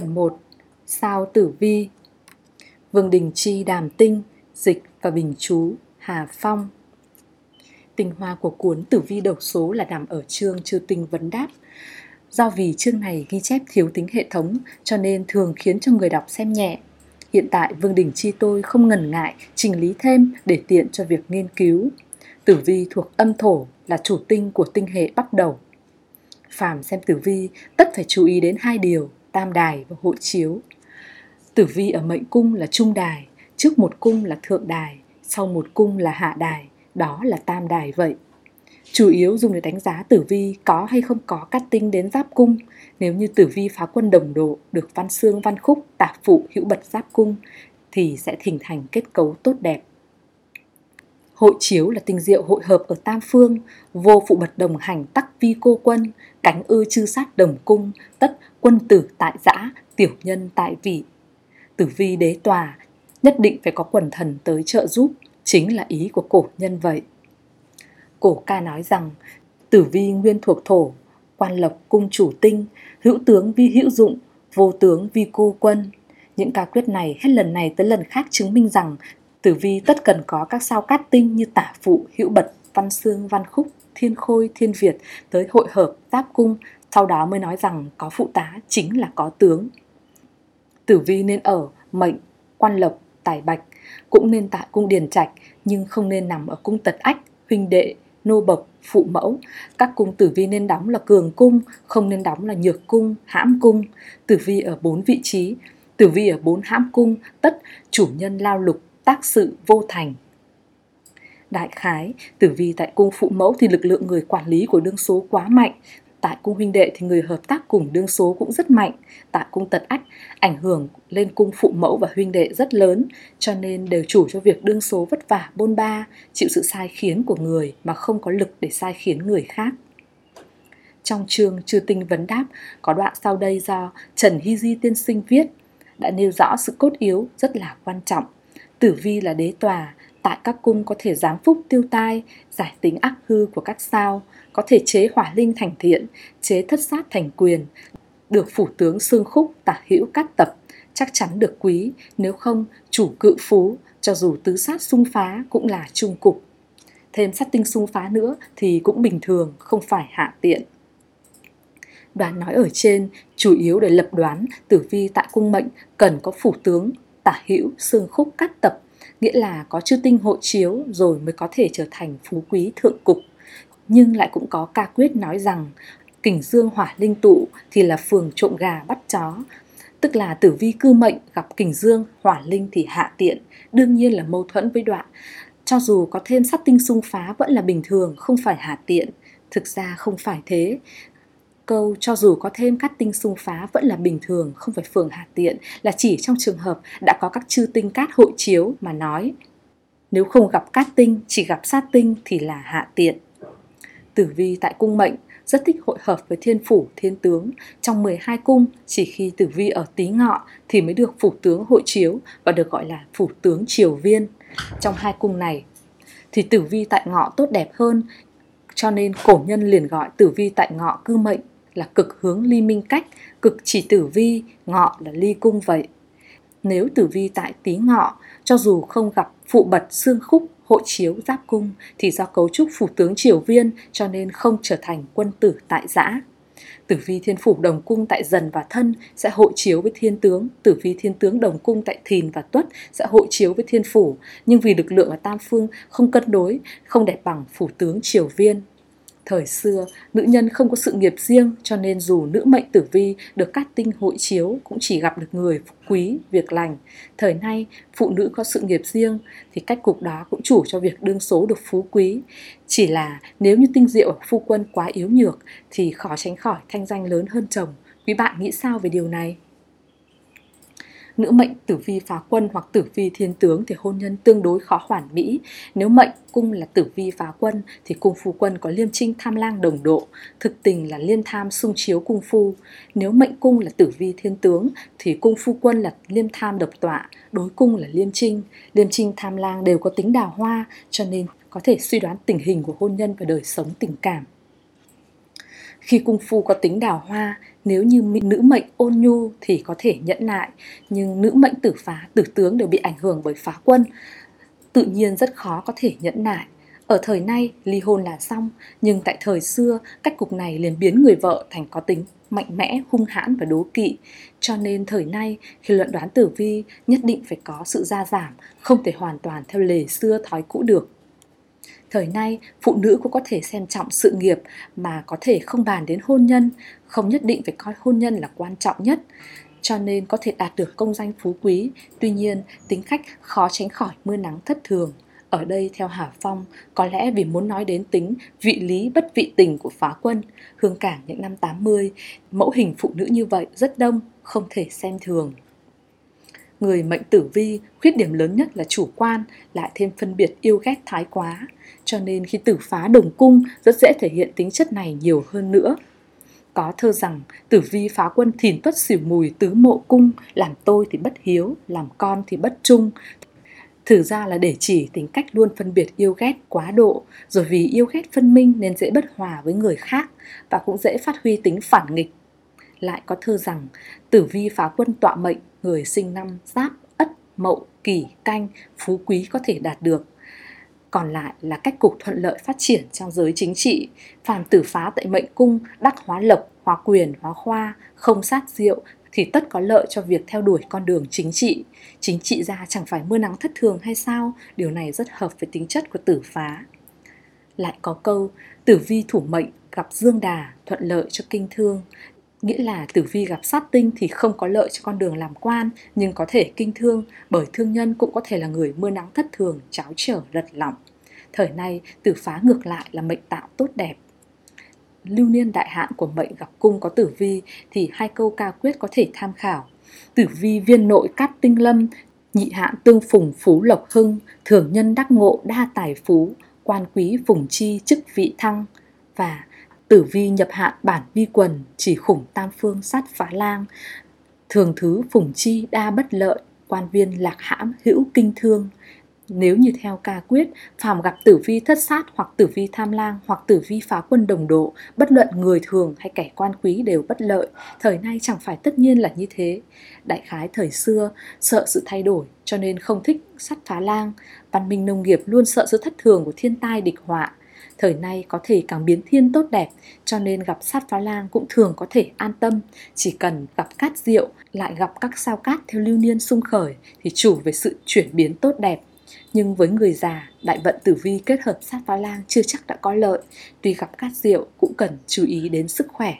Phần 1 Sao Tử Vi Vương Đình Chi Đàm Tinh Dịch và Bình Chú Hà Phong Tinh hoa của cuốn Tử Vi đầu số là nằm ở chương Chư Tinh Vấn Đáp Do vì chương này ghi chép thiếu tính hệ thống cho nên thường khiến cho người đọc xem nhẹ. Hiện tại Vương Đình Chi tôi không ngần ngại trình lý thêm để tiện cho việc nghiên cứu. Tử vi thuộc âm thổ là chủ tinh của tinh hệ bắt đầu. Phàm xem tử vi tất phải chú ý đến hai điều, tam đài và hội chiếu. Tử vi ở mệnh cung là trung đài, trước một cung là thượng đài, sau một cung là hạ đài, đó là tam đài vậy. Chủ yếu dùng để đánh giá tử vi có hay không có cát tinh đến giáp cung. Nếu như tử vi phá quân đồng độ được văn xương văn khúc tạp phụ hữu bật giáp cung thì sẽ hình thành kết cấu tốt đẹp. Hội chiếu là tình diệu hội hợp ở tam phương, vô phụ bật đồng hành tắc vi cô quân, cánh ư chư sát đồng cung, tất quân tử tại giã, tiểu nhân tại vị. Tử vi đế tòa, nhất định phải có quần thần tới trợ giúp, chính là ý của cổ nhân vậy. Cổ ca nói rằng, tử vi nguyên thuộc thổ, quan lộc cung chủ tinh, hữu tướng vi hữu dụng, vô tướng vi cô quân. Những ca quyết này hết lần này tới lần khác chứng minh rằng tử vi tất cần có các sao cát tinh như tả phụ, hữu bật, văn xương, văn khúc, thiên khôi, thiên việt tới hội hợp, giáp cung, sau đó mới nói rằng có phụ tá chính là có tướng. Tử vi nên ở mệnh, quan lộc, tài bạch, cũng nên tại cung điền trạch nhưng không nên nằm ở cung tật ách, huynh đệ, nô bộc, phụ mẫu. Các cung tử vi nên đóng là cường cung, không nên đóng là nhược cung, hãm cung. Tử vi ở bốn vị trí, tử vi ở bốn hãm cung, tất chủ nhân lao lục, tác sự vô thành. Đại khái, tử vi tại cung phụ mẫu thì lực lượng người quản lý của đương số quá mạnh, tại cung huynh đệ thì người hợp tác cùng đương số cũng rất mạnh, tại cung tật ách ảnh hưởng lên cung phụ mẫu và huynh đệ rất lớn, cho nên đều chủ cho việc đương số vất vả bôn ba, chịu sự sai khiến của người mà không có lực để sai khiến người khác. Trong chương Chư Tinh Vấn Đáp có đoạn sau đây do Trần Hy Di tiên sinh viết đã nêu rõ sự cốt yếu rất là quan trọng. Tử vi là đế tòa, tại các cung có thể giám phúc tiêu tai, giải tính ác hư của các sao, có thể chế hỏa linh thành thiện, chế thất sát thành quyền, được phủ tướng xương khúc tả hữu cát tập, chắc chắn được quý, nếu không chủ cự phú, cho dù tứ sát xung phá cũng là trung cục. Thêm sát tinh xung phá nữa thì cũng bình thường, không phải hạ tiện. Đoán nói ở trên chủ yếu để lập đoán tử vi tại cung mệnh cần có phủ tướng, tả hữu, xương khúc cát tập, nghĩa là có chư tinh hộ chiếu rồi mới có thể trở thành phú quý thượng cục. Nhưng lại cũng có ca quyết nói rằng kình dương hỏa linh tụ thì là phường trộm gà bắt chó. Tức là tử vi cư mệnh gặp kình dương hỏa linh thì hạ tiện. Đương nhiên là mâu thuẫn với đoạn. Cho dù có thêm sát tinh xung phá vẫn là bình thường không phải hạ tiện. Thực ra không phải thế câu cho dù có thêm cát tinh xung phá vẫn là bình thường không phải phường hạ tiện là chỉ trong trường hợp đã có các chư tinh cát hội chiếu mà nói nếu không gặp cát tinh chỉ gặp sát tinh thì là hạ tiện Tử vi tại cung mệnh rất thích hội hợp với thiên phủ, thiên tướng. Trong 12 cung, chỉ khi tử vi ở tí ngọ thì mới được phủ tướng hội chiếu và được gọi là phủ tướng triều viên. Trong hai cung này thì tử vi tại ngọ tốt đẹp hơn, cho nên cổ nhân liền gọi tử vi tại ngọ cư mệnh là cực hướng ly minh cách, cực chỉ tử vi, ngọ là ly cung vậy. Nếu tử vi tại tí ngọ, cho dù không gặp phụ bật xương khúc hộ chiếu giáp cung thì do cấu trúc phủ tướng triều viên cho nên không trở thành quân tử tại giã. Tử vi thiên phủ đồng cung tại dần và thân sẽ hội chiếu với thiên tướng, tử vi thiên tướng đồng cung tại thìn và tuất sẽ hội chiếu với thiên phủ, nhưng vì lực lượng ở tam phương không cân đối, không đẹp bằng phủ tướng triều viên. Thời xưa, nữ nhân không có sự nghiệp riêng cho nên dù nữ mệnh tử vi được cát tinh hội chiếu cũng chỉ gặp được người quý, việc lành. Thời nay, phụ nữ có sự nghiệp riêng thì cách cục đó cũng chủ cho việc đương số được phú quý. Chỉ là nếu như tinh diệu phu quân quá yếu nhược thì khó tránh khỏi thanh danh lớn hơn chồng. Quý bạn nghĩ sao về điều này? Nữ mệnh tử vi phá quân hoặc tử vi thiên tướng thì hôn nhân tương đối khó hoàn mỹ. Nếu mệnh cung là tử vi phá quân thì cung phu quân có liêm trinh tham lang đồng độ, thực tình là liên tham sung chiếu cung phu. Nếu mệnh cung là tử vi thiên tướng thì cung phu quân là liêm tham độc tọa, đối cung là liêm trinh. Liêm trinh tham lang đều có tính đào hoa cho nên có thể suy đoán tình hình của hôn nhân và đời sống tình cảm khi cung phu có tính đào hoa, nếu như nữ mệnh ôn nhu thì có thể nhẫn nại, nhưng nữ mệnh tử phá, tử tướng đều bị ảnh hưởng bởi phá quân, tự nhiên rất khó có thể nhẫn nại. Ở thời nay, ly hôn là xong, nhưng tại thời xưa, cách cục này liền biến người vợ thành có tính mạnh mẽ, hung hãn và đố kỵ. Cho nên thời nay, khi luận đoán tử vi, nhất định phải có sự gia giảm, không thể hoàn toàn theo lề xưa thói cũ được. Thời nay, phụ nữ cũng có thể xem trọng sự nghiệp mà có thể không bàn đến hôn nhân, không nhất định phải coi hôn nhân là quan trọng nhất cho nên có thể đạt được công danh phú quý, tuy nhiên tính cách khó tránh khỏi mưa nắng thất thường. Ở đây theo Hà Phong, có lẽ vì muốn nói đến tính vị lý bất vị tình của phá quân, hương cảng những năm 80, mẫu hình phụ nữ như vậy rất đông, không thể xem thường. Người mệnh tử vi, khuyết điểm lớn nhất là chủ quan, lại thêm phân biệt yêu ghét thái quá. Cho nên khi tử phá đồng cung, rất dễ thể hiện tính chất này nhiều hơn nữa. Có thơ rằng, tử vi phá quân thìn tuất xỉu mùi tứ mộ cung, làm tôi thì bất hiếu, làm con thì bất trung. Thử ra là để chỉ tính cách luôn phân biệt yêu ghét quá độ, rồi vì yêu ghét phân minh nên dễ bất hòa với người khác và cũng dễ phát huy tính phản nghịch. Lại có thơ rằng, tử vi phá quân tọa mệnh, người sinh năm giáp, ất, mậu, kỷ, canh, phú quý có thể đạt được còn lại là cách cục thuận lợi phát triển trong giới chính trị. Phàm tử phá tại mệnh cung, đắc hóa lộc, hóa quyền, hóa khoa, không sát diệu thì tất có lợi cho việc theo đuổi con đường chính trị. Chính trị ra chẳng phải mưa nắng thất thường hay sao? Điều này rất hợp với tính chất của tử phá. Lại có câu, tử vi thủ mệnh gặp dương đà, thuận lợi cho kinh thương. Nghĩa là tử vi gặp sát tinh thì không có lợi cho con đường làm quan, nhưng có thể kinh thương, bởi thương nhân cũng có thể là người mưa nắng thất thường, cháo trở lật lỏng. Thời nay, tử phá ngược lại là mệnh tạo tốt đẹp. Lưu niên đại hạn của mệnh gặp cung có tử vi thì hai câu ca quyết có thể tham khảo. Tử vi viên nội cát tinh lâm, nhị hạn tương phùng phú lộc hưng, thường nhân đắc ngộ đa tài phú, quan quý phùng chi chức vị thăng và tử vi nhập hạn bản vi quần chỉ khủng tam phương sát phá lang thường thứ phùng chi đa bất lợi quan viên lạc hãm hữu kinh thương nếu như theo ca quyết, phàm gặp tử vi thất sát hoặc tử vi tham lang hoặc tử vi phá quân đồng độ, bất luận người thường hay kẻ quan quý đều bất lợi. Thời nay chẳng phải tất nhiên là như thế. Đại khái thời xưa, sợ sự thay đổi cho nên không thích sắt phá lang. Văn minh nông nghiệp luôn sợ sự thất thường của thiên tai địch họa. Thời nay có thể càng biến thiên tốt đẹp, cho nên gặp sát phá lang cũng thường có thể an tâm. Chỉ cần gặp cát diệu, lại gặp các sao cát theo lưu niên sung khởi thì chủ về sự chuyển biến tốt đẹp nhưng với người già, đại vận tử vi kết hợp sát phá lang chưa chắc đã có lợi. Tuy gặp cát rượu cũng cần chú ý đến sức khỏe.